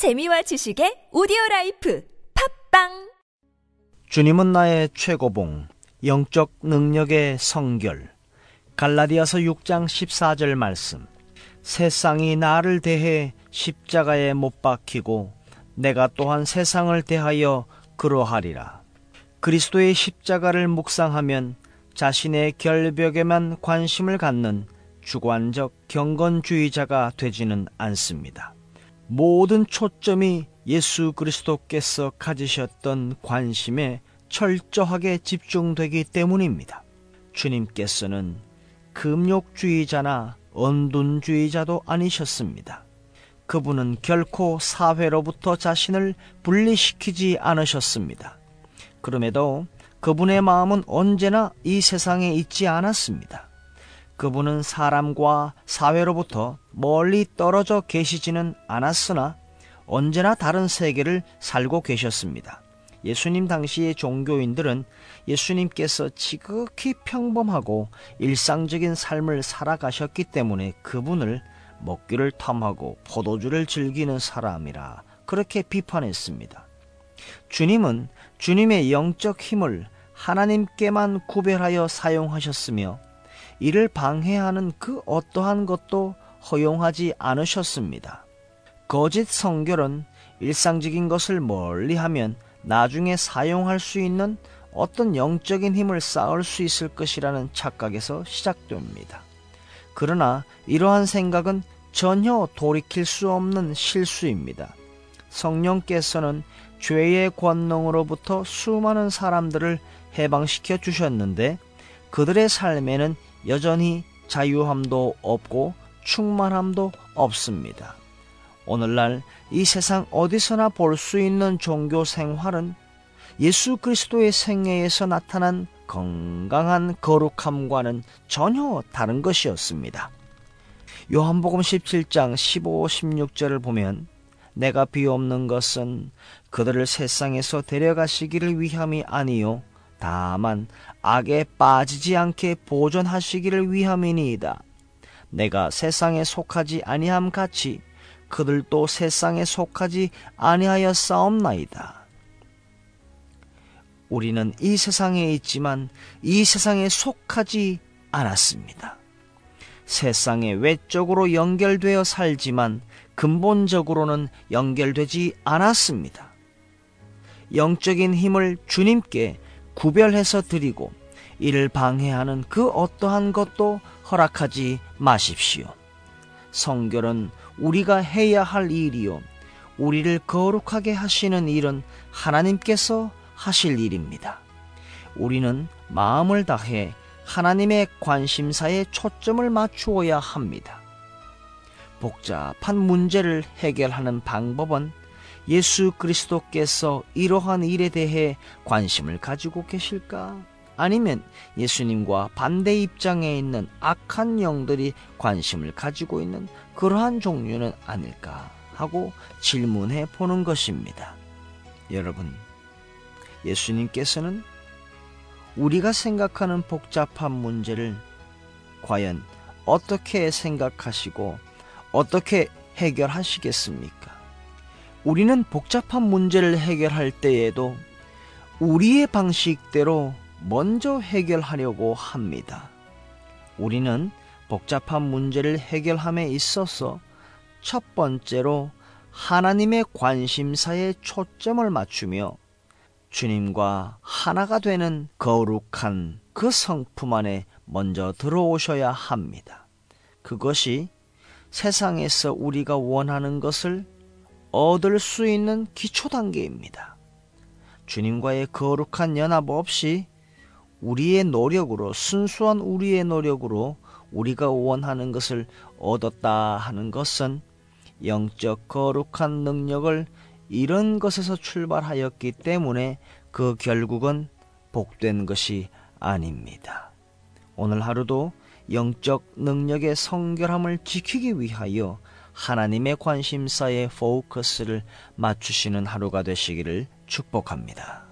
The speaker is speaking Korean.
재미와 지식의 오디오 라이프 팟빵 주님은 나의 최고봉, 영적 능력의 성결. 갈라디아서 6장 14절 말씀. 세상이 나를 대해 십자가에 못 박히고 내가 또한 세상을 대하여 그러하리라. 그리스도의 십자가를 묵상하면 자신의 결벽에만 관심을 갖는 주관적 경건주의자가 되지는 않습니다. 모든 초점이 예수 그리스도께서 가지셨던 관심에 철저하게 집중되기 때문입니다. 주님께서는 금욕주의자나 언둔주의자도 아니셨습니다. 그분은 결코 사회로부터 자신을 분리시키지 않으셨습니다. 그럼에도 그분의 마음은 언제나 이 세상에 있지 않았습니다. 그분은 사람과 사회로부터 멀리 떨어져 계시지는 않았으나 언제나 다른 세계를 살고 계셨습니다. 예수님 당시의 종교인들은 예수님께서 지극히 평범하고 일상적인 삶을 살아가셨기 때문에 그분을 먹기를 탐하고 포도주를 즐기는 사람이라 그렇게 비판했습니다. 주님은 주님의 영적 힘을 하나님께만 구별하여 사용하셨으며 이를 방해하는 그 어떠한 것도 허용하지 않으셨습니다. 거짓 성결은 일상적인 것을 멀리 하면 나중에 사용할 수 있는 어떤 영적인 힘을 쌓을 수 있을 것이라는 착각에서 시작됩니다. 그러나 이러한 생각은 전혀 돌이킬 수 없는 실수입니다. 성령께서는 죄의 권능으로부터 수많은 사람들을 해방시켜 주셨는데 그들의 삶에는 여전히 자유함도 없고 충만함도 없습니다. 오늘날 이 세상 어디서나 볼 수 있는 종교 생활은 예수 그리스도의 생애에서 나타난 건강한 거룩함과는 전혀 다른 것이었습니다. 요한복음 17장 15, 16절을 보면 내가 비옵는 것은 그들을 세상에서 데려가시기를 위함이 아니요 다만 악에 빠지지 않게 보존하시기를 위함이니이다. 내가 세상에 속하지 아니함 같이 그들도 세상에 속하지 아니하여 싸움나이다. 우리는 이 세상에 있지만 이 세상에 속하지 않았습니다. 세상에 외적으로 연결되어 살지만 근본적으로는 연결되지 않았습니다. 영적인 힘을 주님께 구별해서 드리고 이를 방해하는 그 어떠한 것도 허락하지 마십시오. 성결은 우리가 해야 할 일이요. 우리를 거룩하게 하시는 일은 하나님께서 하실 일입니다. 우리는 마음을 다해 하나님의 관심사에 초점을 맞추어야 합니다. 복잡한 문제를 해결하는 방법은 예수 그리스도께서 이러한 일에 대해 관심을 가지고 계실까? 아니면 예수님과 반대 입장에 있는 악한 영들이 관심을 가지고 있는 그러한 종류는 아닐까 하고 질문해 보는 것입니다. 여러분, 예수님께서는 우리가 생각하는 복잡한 문제를 과연 어떻게 생각하시고 어떻게 해결하시겠습니까? 우리는 복잡한 문제를 해결할 때에도 우리의 방식대로 먼저 해결하려고 합니다. 우리는 복잡한 문제를 해결함에 있어서 첫 번째로 하나님의 관심사에 초점을 맞추며 주님과 하나가 되는 거룩한 그 성품 안에 먼저 들어오셔야 합니다. 그것이 세상에서 우리가 원하는 것을 얻을 수 있는 기초 단계입니다. 주님과의 거룩한 연합 없이 우리의 노력으로 순수한 우리의 노력으로 우리가 원하는 것을 얻었다 하는 것은 영적 거룩한 능력을 이런 것에서 출발하였기 때문에 그 결국은 복된 것이 아닙니다. 오늘 하루도 영적 능력의 성결함을 지키기 위하여 하나님의 관심사에 포커스를 맞추시는 하루가 되시기를 축복합니다.